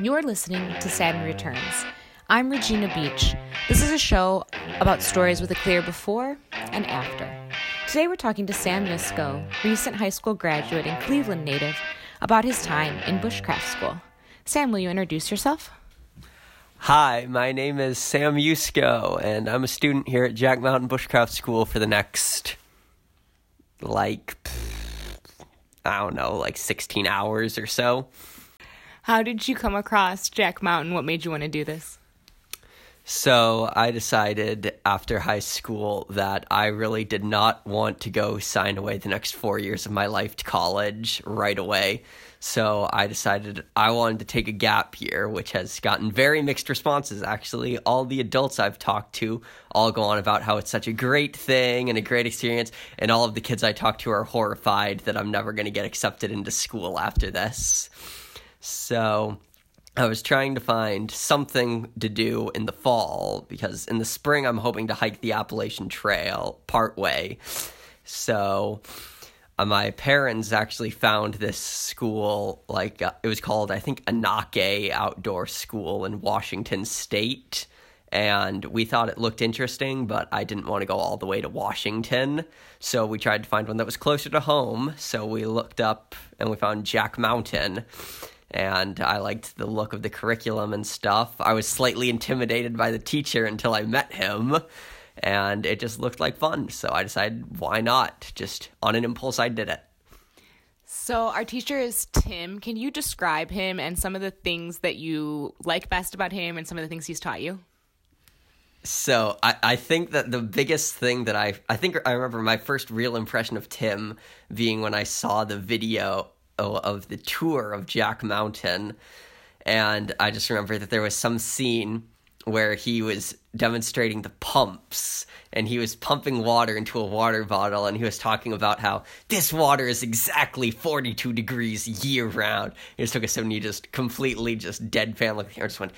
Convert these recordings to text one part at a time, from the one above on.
You're listening to Saturn Returns. I'm Regina Beach. This is a show about stories with a clear before and after. Today we're talking to Sam Yusko, recent high school graduate and Cleveland native, about his time in bushcraft school. Sam, will you introduce yourself? Hi, my name is Sam Yusko, and I'm a student here at Jack Mountain Bushcraft School for the next, like, I don't know, like 16 hours or so. How did you come across Jack Mountain? What made you want to do this? So I decided after high school that I really did not want to go sign away the next four years of my life to college right away. So I decided I wanted to take a gap year, which has gotten very mixed responses. Actually, all the adults I've talked to all go on about how it's such a great thing and a great experience, and all of the kids I talk to are horrified that I'm never going to get accepted into school after this. So I was trying to find something to do in the fall because in the spring I'm hoping to hike the Appalachian Trail part way. So uh, my parents actually found this school, like uh, it was called, I think, Anake Outdoor School in Washington State. And we thought it looked interesting, but I didn't want to go all the way to Washington. So we tried to find one that was closer to home. So we looked up and we found Jack Mountain and I liked the look of the curriculum and stuff. I was slightly intimidated by the teacher until I met him, and it just looked like fun. So I decided, why not? Just on an impulse, I did it. So, our teacher is Tim. Can you describe him and some of the things that you like best about him and some of the things he's taught you? So I, I think that the biggest thing that I I think I remember my first real impression of Tim being when I saw the video of the tour of Jack Mountain, and I just remember that there was some scene where he was demonstrating the pumps and he was pumping water into a water bottle and he was talking about how this water is exactly 42 degrees year round. He just took a sip and he just completely just deadpan like I just went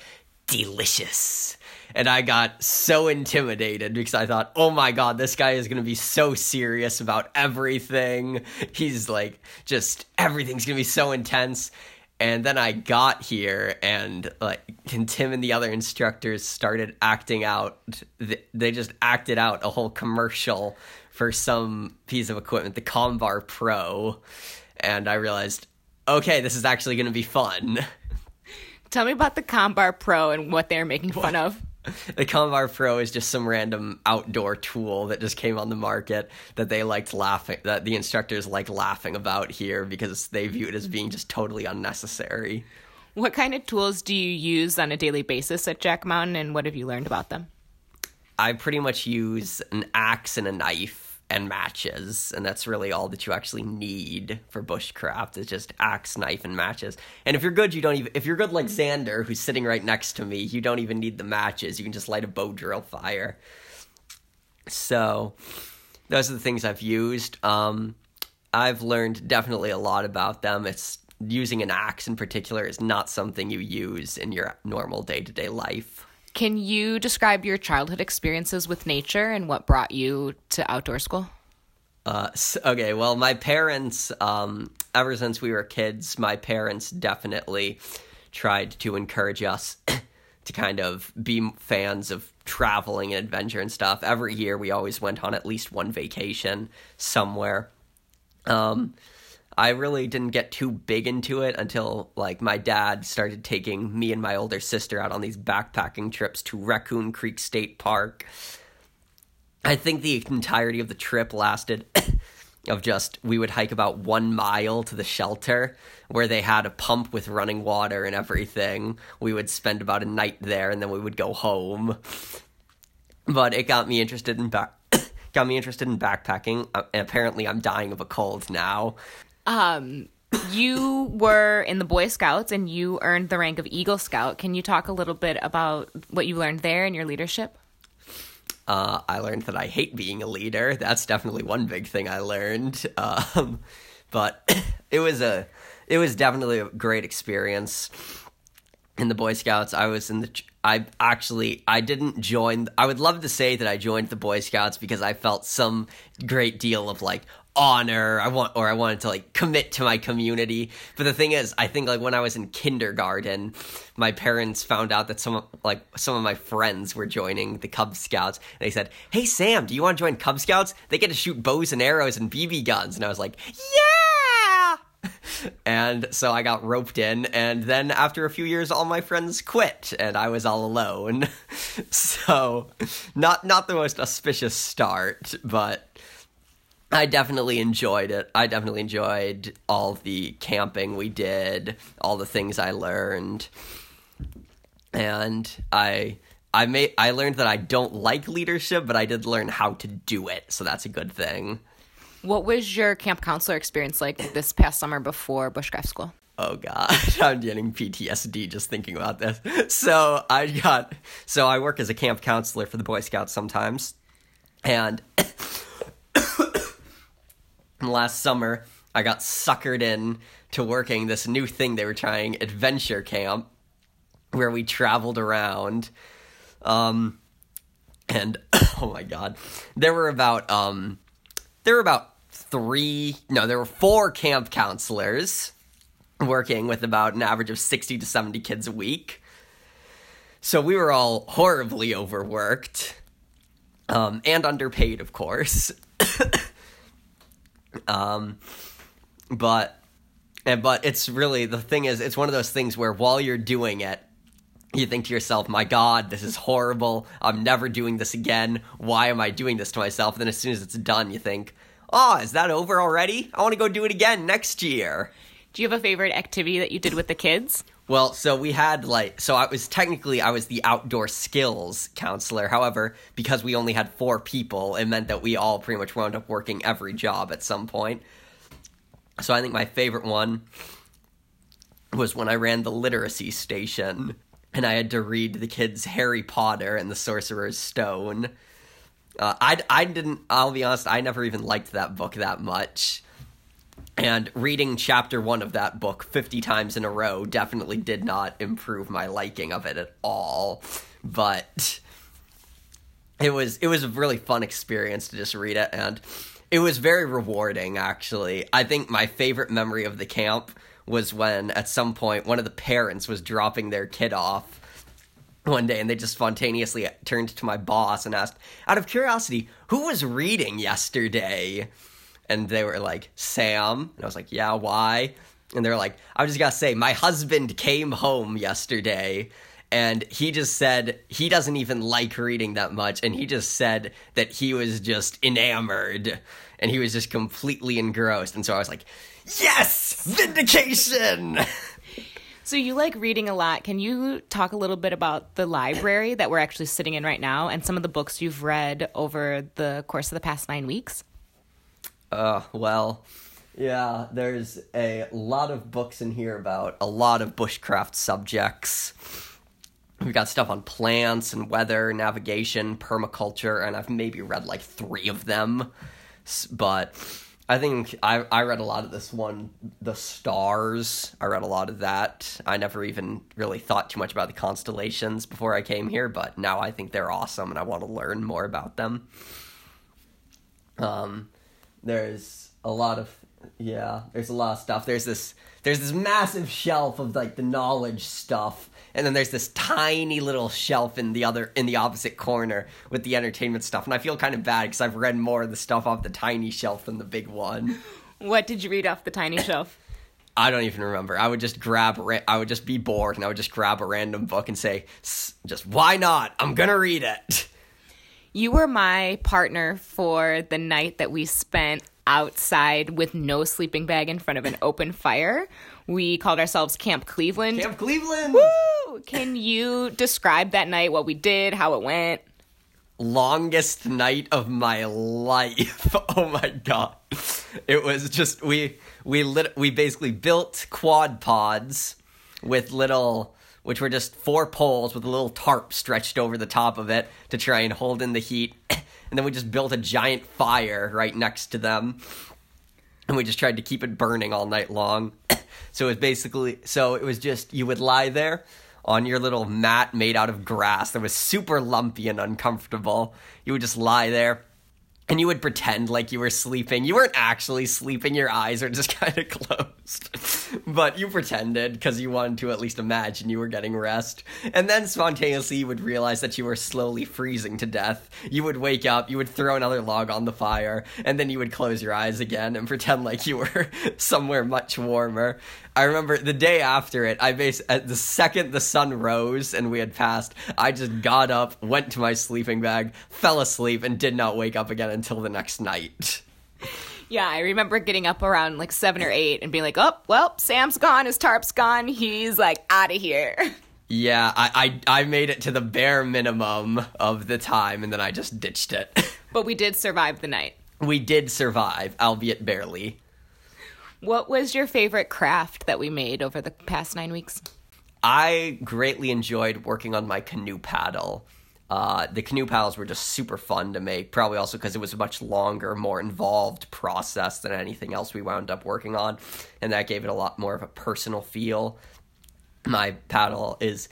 delicious. And I got so intimidated because I thought, oh my god, this guy is going to be so serious about everything. He's like, just everything's going to be so intense. And then I got here, and like, and Tim and the other instructors started acting out. They just acted out a whole commercial for some piece of equipment, the Combar Pro. And I realized, okay, this is actually going to be fun. Tell me about the Combar Pro and what they're making fun of. the Combar Pro is just some random outdoor tool that just came on the market that they liked laughing that the instructors like laughing about here because they view it as being just totally unnecessary. What kind of tools do you use on a daily basis at Jack Mountain and what have you learned about them? I pretty much use an axe and a knife and matches and that's really all that you actually need for bushcraft is just axe knife and matches. And if you're good you don't even if you're good like xander who's sitting right next to me you don't even need the matches. You can just light a bow drill fire. So those are the things i've used. Um, i've learned definitely a lot about them. It's using an axe in particular is not something you use in your normal day-to-day life can you describe your childhood experiences with nature and what brought you to outdoor school? Uh, okay, well, my parents, um, ever since we were kids, my parents definitely tried to encourage us to kind of be fans of traveling and adventure and stuff. Every year, we always went on at least one vacation somewhere. Um, I really didn't get too big into it until like my dad started taking me and my older sister out on these backpacking trips to Raccoon Creek State Park. I think the entirety of the trip lasted of just we would hike about one mile to the shelter where they had a pump with running water and everything. We would spend about a night there and then we would go home. But it got me interested in back got me interested in backpacking. Uh, and apparently I'm dying of a cold now. Um, you were in the Boy Scouts and you earned the rank of Eagle Scout. Can you talk a little bit about what you learned there and your leadership? Uh, I learned that I hate being a leader. That's definitely one big thing I learned. Um, but it was a, it was definitely a great experience. In the Boy Scouts, I was in the. I actually I didn't join. I would love to say that I joined the Boy Scouts because I felt some great deal of like, honor. I want, or I wanted to like commit to my community. But the thing is, I think like when I was in kindergarten, my parents found out that some like some of my friends were joining the Cub Scouts. And they said, "Hey Sam, do you want to join Cub Scouts? They get to shoot bows and arrows and BB guns." And I was like, "Yeah!" and so I got roped in, and then after a few years, all my friends quit, and I was all alone. so, not not the most auspicious start, but I definitely enjoyed it. I definitely enjoyed all the camping we did, all the things I learned. And I I made I learned that I don't like leadership, but I did learn how to do it, so that's a good thing. What was your camp counselor experience like this past summer before bushcraft school? Oh god, I'm getting PTSD just thinking about this. So I got so I work as a camp counselor for the Boy Scouts sometimes. And last summer I got suckered in to working this new thing they were trying, adventure camp, where we traveled around. Um and oh my god. There were about um there were about 3 no, there were 4 camp counselors working with about an average of 60 to 70 kids a week. So we were all horribly overworked um, and underpaid, of course. um, but and but it's really the thing is it's one of those things where while you're doing it, you think to yourself, "My God, this is horrible. I'm never doing this again. Why am I doing this to myself?" And then as soon as it's done, you think, "Oh, is that over already? I want to go do it again next year." Do you have a favorite activity that you did with the kids? Well, so we had like so I was technically I was the outdoor skills counselor. However, because we only had 4 people, it meant that we all pretty much wound up working every job at some point. So I think my favorite one was when I ran the literacy station and I had to read the kids Harry Potter and the Sorcerer's Stone. Uh, I I didn't. I'll be honest. I never even liked that book that much. And reading chapter one of that book 50 times in a row definitely did not improve my liking of it at all. But it was it was a really fun experience to just read it and it was very rewarding actually. I think my favorite memory of the camp was when at some point one of the parents was dropping their kid off one day and they just spontaneously turned to my boss and asked, out of curiosity, who was reading yesterday? And they were like, Sam. And I was like, yeah, why? And they're like, I just gotta say, my husband came home yesterday and he just said he doesn't even like reading that much. And he just said that he was just enamored and he was just completely engrossed. And so I was like, yes, vindication. So you like reading a lot. Can you talk a little bit about the library that we're actually sitting in right now and some of the books you've read over the course of the past nine weeks? Uh, well, yeah, there's a lot of books in here about a lot of bushcraft subjects. We've got stuff on plants and weather, navigation, permaculture, and I've maybe read like three of them. But I think I, I read a lot of this one, The Stars. I read a lot of that. I never even really thought too much about the constellations before I came here, but now I think they're awesome and I want to learn more about them. Um, there's a lot of yeah there's a lot of stuff. There's this there's this massive shelf of like the knowledge stuff and then there's this tiny little shelf in the other in the opposite corner with the entertainment stuff and i feel kind of bad because i've read more of the stuff off the tiny shelf than the big one. What did you read off the tiny shelf? i don't even remember. I would just grab ra- i would just be bored and i would just grab a random book and say "S- just why not? I'm gonna read it You were my partner for the night that we spent outside with no sleeping bag in front of an open fire. We called ourselves Camp Cleveland. camp cleveland Woo! Can you describe that night, what we did, how it went? longest night of my life. oh my god. It was just we we lit we basically built quad pods with little which were just four poles with a little tarp stretched over the top of it to try and hold in the heat. And then we just built a giant fire right next to them. And we just tried to keep it burning all night long. so it was basically so it was just you would lie there on your little mat made out of grass that was super lumpy and uncomfortable. You would just lie there and you would pretend like you were sleeping. You weren't actually sleeping, your eyes are just kind of closed. but you pretended because you wanted to at least imagine you were getting rest. And then spontaneously you would realize that you were slowly freezing to death. You would wake up, you would throw another log on the fire, and then you would close your eyes again and pretend like you were somewhere much warmer. I remember the day after it, I base uh, the second the sun rose and we had passed, I just got up, went to my sleeping bag, fell asleep, and did not wake up again until the next night. Yeah, I remember getting up around like seven or eight and being like, "Oh, well, Sam's gone, his tarp's gone, he's like out of here." Yeah, I, I I made it to the bare minimum of the time, and then I just ditched it. But we did survive the night. we did survive, albeit barely. What was your favorite craft that we made over the past nine weeks? I greatly enjoyed working on my canoe paddle. Uh, the canoe paddles were just super fun to make, probably also because it was a much longer, more involved process than anything else we wound up working on, and that gave it a lot more of a personal feel. My paddle is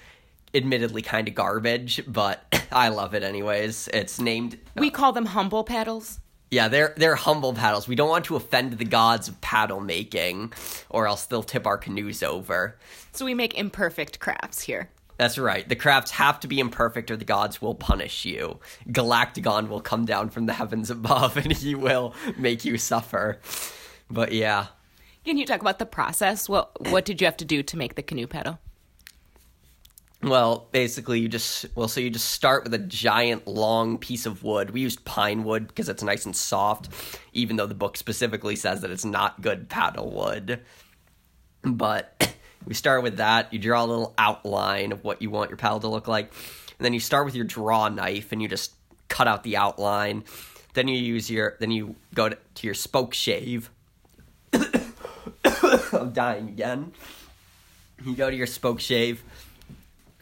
admittedly kind of garbage, but I love it anyways. It's named We call them humble paddles. Yeah, they're they're humble paddles. We don't want to offend the gods of paddle making, or else they'll tip our canoes over. So we make imperfect crafts here. That's right. The crafts have to be imperfect, or the gods will punish you. Galactagon will come down from the heavens above, and he will make you suffer. But yeah, Can you talk about the process? What what did you have to do to make the canoe paddle? Well, basically, you just well, so you just start with a giant long piece of wood. We used pine wood because it's nice and soft, even though the book specifically says that it's not good paddle wood. But we start with that. You draw a little outline of what you want your paddle to look like, and then you start with your draw knife and you just cut out the outline. Then you use your then you go to, to your spoke shave. I'm dying again. You go to your spoke shave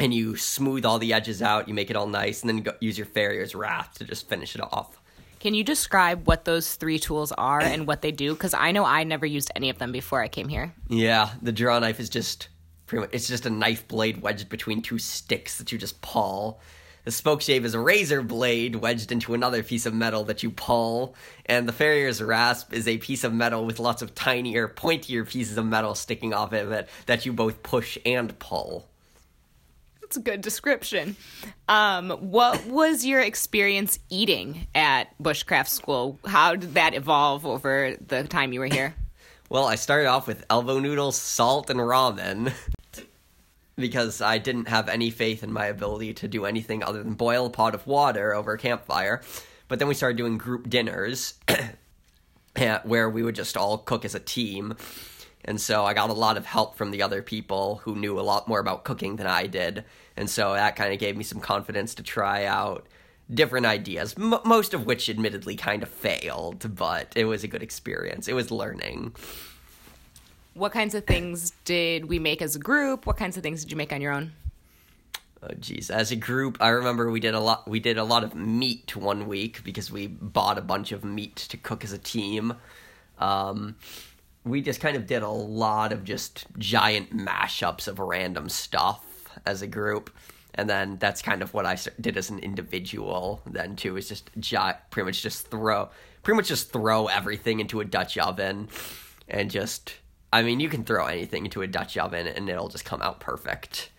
and you smooth all the edges out. You make it all nice, and then you go, use your farrier's rasp to just finish it off. Can you describe what those three tools are and what they do? Because I know I never used any of them before I came here. Yeah, the draw knife is just pretty much it's just a knife blade wedged between two sticks that you just pull. The spoke shave is a razor blade wedged into another piece of metal that you pull, and the farrier's rasp is a piece of metal with lots of tinier, pointier pieces of metal sticking off of it that you both push and pull. That's a good description. Um, what was your experience eating at Bushcraft School? How did that evolve over the time you were here? Well, I started off with elbow noodles, salt, and ramen because I didn't have any faith in my ability to do anything other than boil a pot of water over a campfire. But then we started doing group dinners where we would just all cook as a team. And so I got a lot of help from the other people who knew a lot more about cooking than I did. And so that kind of gave me some confidence to try out different ideas, m- most of which admittedly kind of failed, but it was a good experience. It was learning. What kinds of things did we make as a group? What kinds of things did you make on your own? Oh geez, as a group, I remember we did a lot. We did a lot of meat one week because we bought a bunch of meat to cook as a team. Um, we just kind of did a lot of just giant mashups of random stuff as a group, and then that's kind of what I did as an individual. Then too is just gi- pretty much just throw, pretty much just throw everything into a Dutch oven, and just. I mean, you can throw anything into a Dutch oven and it'll just come out perfect.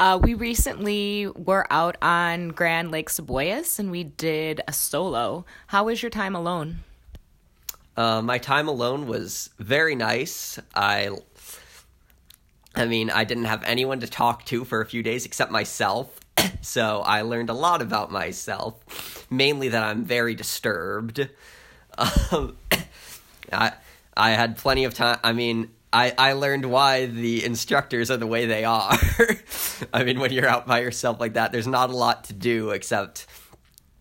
Uh, we recently were out on Grand Lake Seboeis and we did a solo. How was your time alone? Uh, my time alone was very nice. I, I mean, I didn't have anyone to talk to for a few days except myself, so I learned a lot about myself. Mainly that I'm very disturbed. Um, I I had plenty of time. I mean, I I learned why the instructors are the way they are. I mean, when you're out by yourself like that, there's not a lot to do except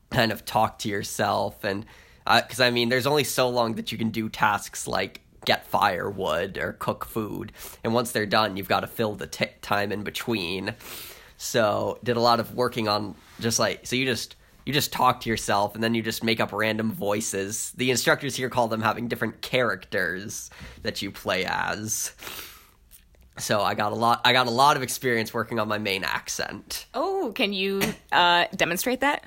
kind of talk to yourself and because I mean, there's only so long that you can do tasks like get firewood or cook food, and once they're done, you've got to fill the t- time in between. So, did a lot of working on just like so you just you just talk to yourself and then you just make up random voices. The instructors here call them having different characters that you play as. So I got a lot I got a lot of experience working on my Maine accent. Oh, can you uh, demonstrate that?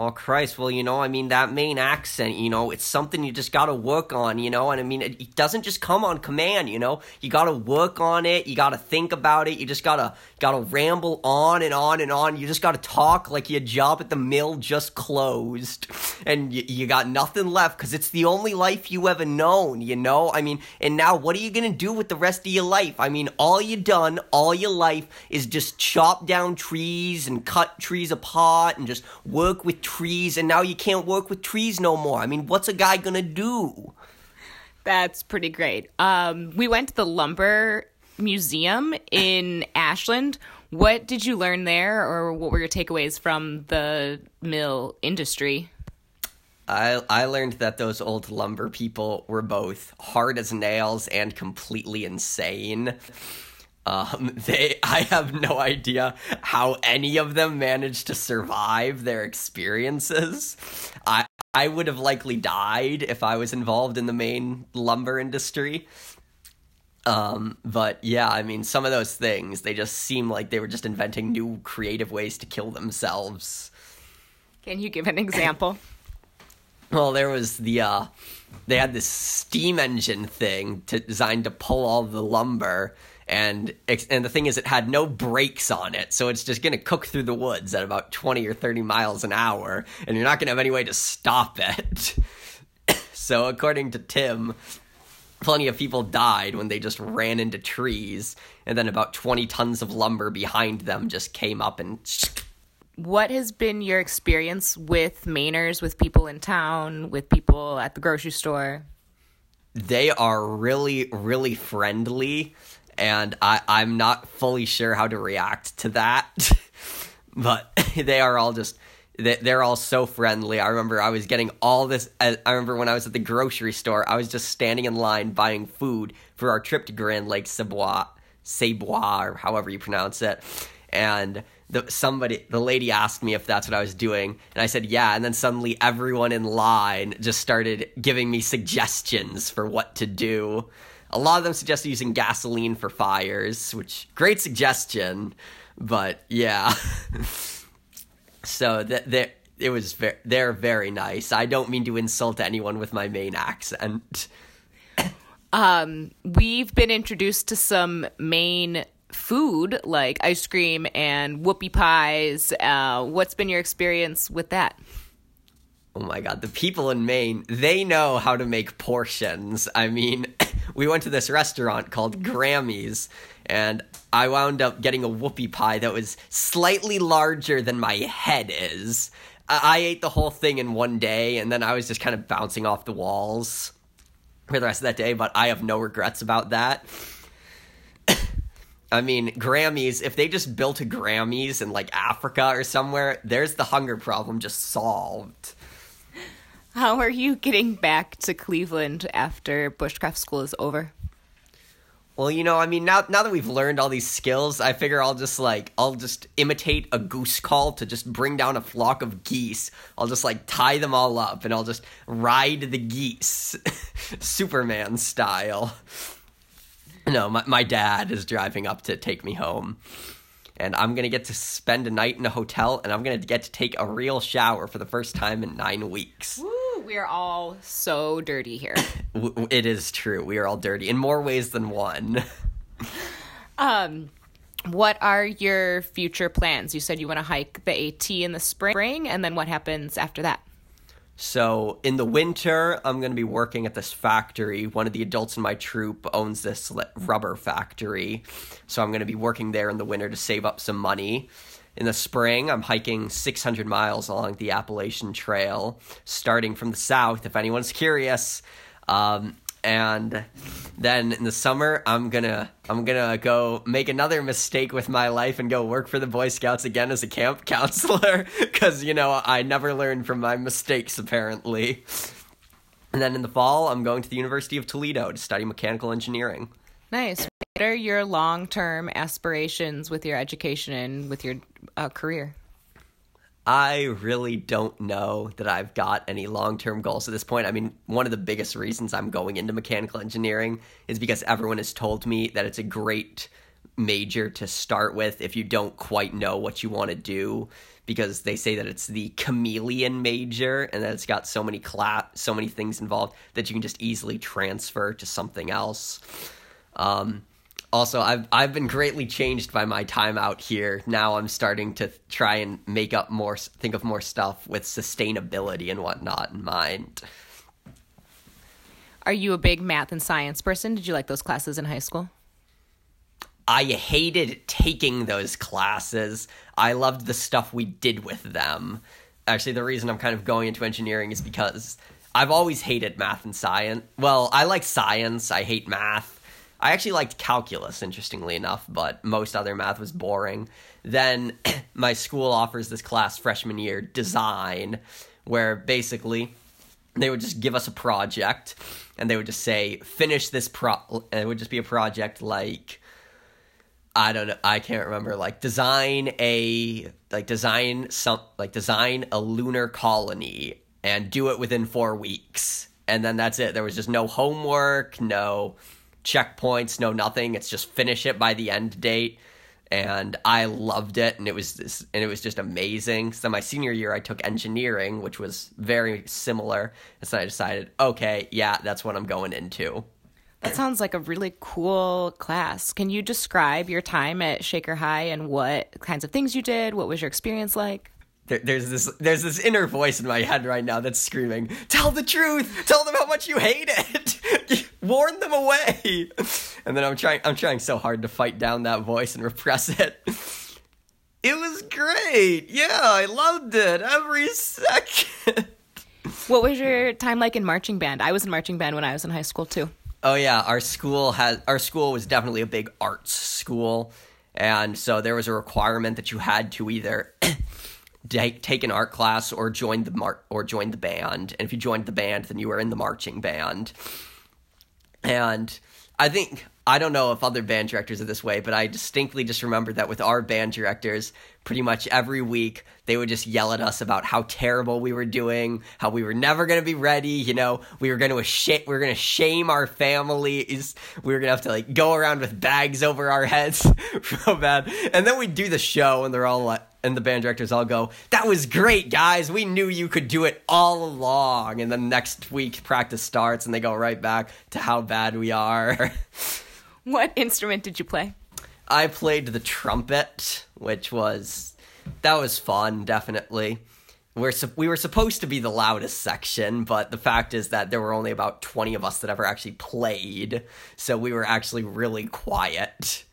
Oh Christ! Well, you know, I mean that Maine accent. You know, it's something you just got to work on. You know, and I mean, it, it doesn't just come on command. You know, you got to work on it. You got to think about it. You just gotta gotta ramble on and on and on. You just got to talk like your job at the mill just closed, and you, you got nothing left because it's the only life you ever known. You know, I mean, and now what are you gonna do with the rest of your life? I mean, all you done all your life is just chop down trees and cut trees apart and just work with trees and now you can't work with trees no more. I mean, what's a guy gonna do? That's pretty great. Um, we went to the lumber museum in Ashland. What did you learn there, or what were your takeaways from the mill industry? I I learned that those old lumber people were both hard as nails and completely insane. Um, they, I have no idea how any of them managed to survive their experiences. I, I would have likely died if I was involved in the Maine lumber industry. Um, but yeah, I mean, some of those things, they just seem like they were just inventing new creative ways to kill themselves. Can you give an example? well, there was the, uh, they had this steam engine thing to, designed to pull all the lumber and and the thing is it had no brakes on it so it's just going to cook through the woods at about 20 or 30 miles an hour and you're not going to have any way to stop it so according to tim plenty of people died when they just ran into trees and then about 20 tons of lumber behind them just came up and what has been your experience with Mainers, with people in town, with people at the grocery store? They are really, really friendly and I, I'm not fully sure how to react to that. but they are all just they're all so friendly. I remember I was getting all this. I remember when I was at the grocery store, I was just standing in line buying food for our trip to Grand Lake Seboeis, Seboeis, or however you pronounce it. And the, somebody, the lady asked me if that's what I was doing, and I said yeah. And then suddenly everyone in line just started giving me suggestions for what to do. A lot of them suggested using gasoline for fires, which great suggestion, but yeah. so that that it was very, they're very nice. I don't mean to insult anyone with my Maine accent. um, we've been introduced to some Maine food like ice cream and whoopie pies. Uh, what's been your experience with that? Oh my god, the people in Maine, they know how to make portions. I mean, we went to this restaurant called Grammy's, and I wound up getting a whoopie pie that was slightly larger than my head is. I, I ate the whole thing in one day, and then I was just kind of bouncing off the walls for the rest of that day, but I have no regrets about that. I mean, Grammys, if they just built a Grammys in like Africa or somewhere, there's the hunger problem just solved. How are you getting back to Cleveland after bushcraft school is over? Well, you know, I mean, now now that we've learned all these skills, I figure I'll just like I'll just imitate a goose call to just bring down a flock of geese. I'll just like tie them all up and I'll just ride the geese, Superman style. No, my my dad is driving up to take me home and I'm gonna get to spend a night in a hotel, and I'm gonna get to take a real shower for the first time in nine weeks. Woo, we are all so dirty here. it is true. We are all dirty in more ways than one. um, what are your future plans? You said you want to hike the AT in the spring, and then what happens after that? So in the winter, I'm going to be working at this factory. One of the adults in my troop owns this rubber factory. So I'm going to be working there in the winter to save up some money. In the spring, I'm hiking 600 miles along the Appalachian Trail, starting from the south, if anyone's curious. Um, and then in the summer i'm gonna i'm gonna go make another mistake with my life and go work for the boy scouts again as a camp counselor because you know i never learned from my mistakes apparently and then in the fall i'm going to the university of toledo to study mechanical engineering nice what are your long-term aspirations with your education and with your uh, career I really don't know that I've got any long term goals at this point. I mean, one of the biggest reasons I'm going into mechanical engineering is because everyone has told me that it's a great major to start with if you don't quite know what you want to do because they say that it's the chameleon major and that it's got so many class so many things involved that you can just easily transfer to something else. Um, also, I've I've been greatly changed by my time out here. Now I'm starting to try and make up more, think of more stuff with sustainability and whatnot in mind. Are you a big math and science person? Did you like those classes in high school? I hated taking those classes. I loved the stuff we did with them. Actually, the reason I'm kind of going into engineering is because I've always hated math and science. Well, I like science, I hate math. I actually liked calculus, interestingly enough, but most other math was boring. Then my school offers this class freshman year, design, where basically they would just give us a project and they would just say, finish this pro. And it would just be a project like I don't know. I can't remember. Like design a like design some like design a lunar colony and do it within four weeks, and then that's it. There was just no homework, no checkpoints, no nothing. It's just finish it by the end date, and I loved it, and it was this, and it was just amazing. So my senior year, I took engineering, which was very similar, and so I decided, okay, yeah, that's what I'm going into. That sounds like a really cool class. Can you describe your time at Shaker High and what kinds of things you did? What was your experience like? There, there's this there's this inner voice in my head right now that's screaming, "Tell the truth! Tell them how much you hate it! Warn them away!" And then I'm trying I'm trying so hard to fight down that voice and repress it. It was great. Yeah, I loved it every second. What was your time like in marching band? I was in marching band when I was in high school too. Oh yeah, our school has our school was definitely a big arts school, and so there was a requirement that you had to either take an art class or join the mar- or join the band. And if you joined the band, then you were in the marching band. And I think I don't know if other band directors are this way, but I distinctly just remember that with our band directors, pretty much every week they would just yell at us about how terrible we were doing, how we were never going to be ready. You know, we were going to sh- we were going to shame our families. We were going to have to like go around with bags over our heads, so bad. And then we'd do the show, and they're all like, and the band directors all go, "That was great, guys. We knew you could do it all along." And then next week practice starts, and they go right back to how bad we are. What instrument did you play? I played the trumpet, which was that was fun, definitely. We're we were supposed to be the loudest section, but the fact is that there were only about 20 of us that ever actually played, so we were actually really quiet.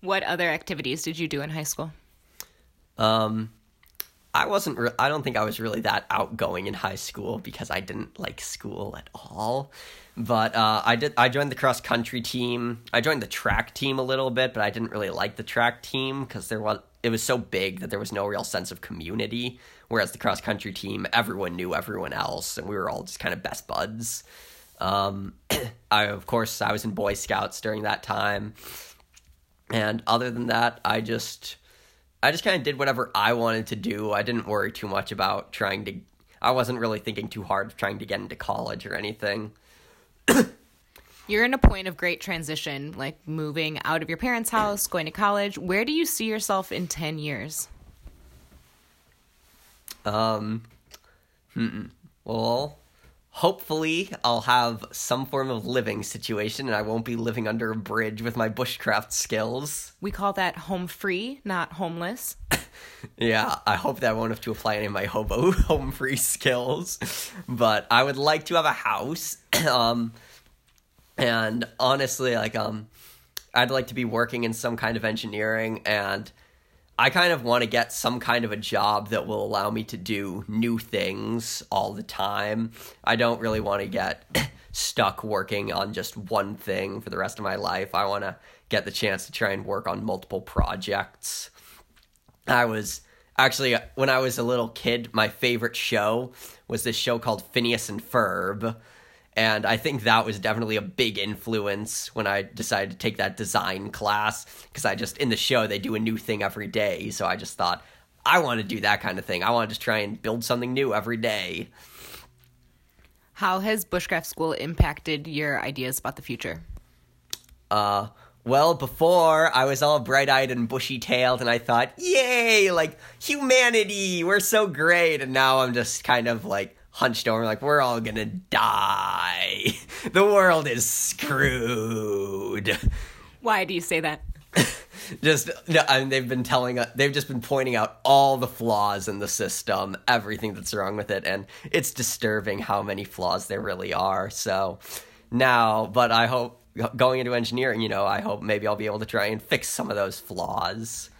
What other activities did you do in high school? Um I wasn't re- I don't think I was really that outgoing in high school because I didn't like school at all. But uh, I did. I joined the cross country team. I joined the track team a little bit, but I didn't really like the track team because there was it was so big that there was no real sense of community. Whereas the cross country team, everyone knew everyone else, and we were all just kind of best buds. Um, I of course I was in Boy Scouts during that time, and other than that, I just I just kind of did whatever I wanted to do. I didn't worry too much about trying to. I wasn't really thinking too hard of trying to get into college or anything. You're in a point of great transition, like moving out of your parents' house, going to college. Where do you see yourself in 10 years? Um, hmm, well, hopefully I'll have some form of living situation and I won't be living under a bridge with my bushcraft skills. We call that home free, not homeless. yeah, I hope that I won't have to apply any of my hobo home free skills. But I would like to have a house. um, and honestly, like um, I'd like to be working in some kind of engineering, and I kind of want to get some kind of a job that will allow me to do new things all the time. I don't really want to get stuck working on just one thing for the rest of my life. I want to get the chance to try and work on multiple projects. I was actually when I was a little kid, my favorite show was this show called Phineas and Ferb and I think that was definitely a big influence when I decided to take that design class because I just, in the show, they do a new thing every day. So I just thought, I want to do that kind of thing. I want to just try and build something new every day. How has Bushcraft School impacted your ideas about the future? Uh, well, before I was all bright eyed and bushy tailed, and I thought, yay, like humanity, we're so great. And now I'm just kind of like hunched over, like, we're all gonna die. the world is screwed. Why do you say that? just I mean, they've been telling uh, they've just been pointing out all the flaws in the system everything that's wrong with it and it's disturbing how many flaws there really are so now but i hope going into engineering you know i hope maybe i'll be able to try and fix some of those flaws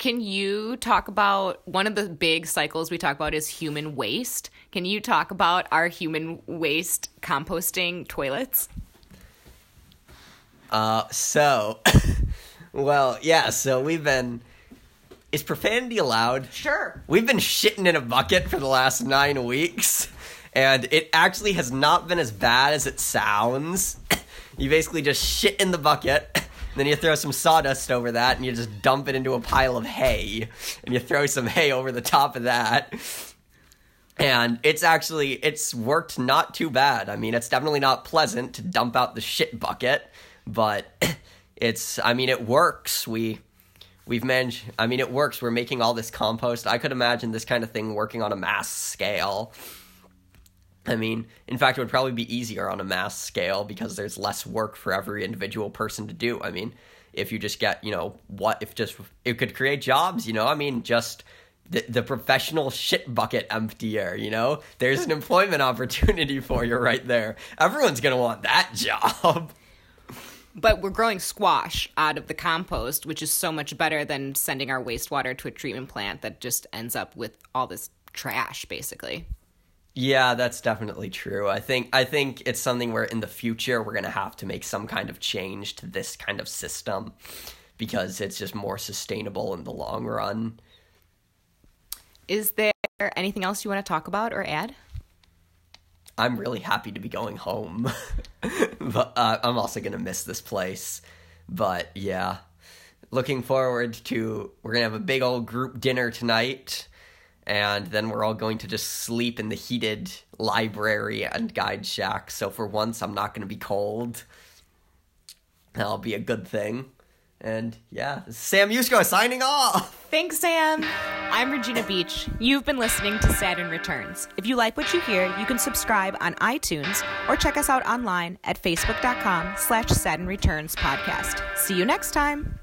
can you talk about one of the big cycles we talk about is human waste can you talk about our human waste composting toilets uh so Well, yeah, so we've been. Is profanity allowed? Sure. We've been shitting in a bucket for the last nine weeks, and it actually has not been as bad as it sounds. you basically just shit in the bucket, then you throw some sawdust over that, and you just dump it into a pile of hay, and you throw some hay over the top of that. And it's actually it's worked not too bad. I mean, it's definitely not pleasant to dump out the shit bucket, but it's I mean it works. We we've managed I mean it works. We're making all this compost. I could imagine this kind of thing working on a mass scale. I mean, in fact, it would probably be easier on a mass scale because there's less work for every individual person to do. I mean, if you just get, you know, what if just it could create jobs, you know? I mean, just the, the professional shit bucket emptier, you know? There's an employment opportunity for you right there. Everyone's going to want that job but we're growing squash out of the compost, which is so much better than sending our wastewater to a treatment plant that just ends up with all this trash, basically. Yeah, that's definitely true. I think I think it's something where in the future we're going to have to make some kind of change to this kind of system because it's just more sustainable in the long run. Is there anything else you want to talk about or add? I'm really happy to be going home. but uh, I'm also going to miss this place. But yeah, looking forward to we're going to have a big old group dinner tonight and then we're all going to just sleep in the heated library and guide shack. So for once I'm not going to be cold. That'll be a good thing. And yeah, Sam Yusko signing off. Thanks, Sam. I'm Regina Beach. You've been listening to Saturn Returns. If you like what you hear, you can subscribe on iTunes or check us out online at facebook.com slash Saturn Returns podcast. See you next time.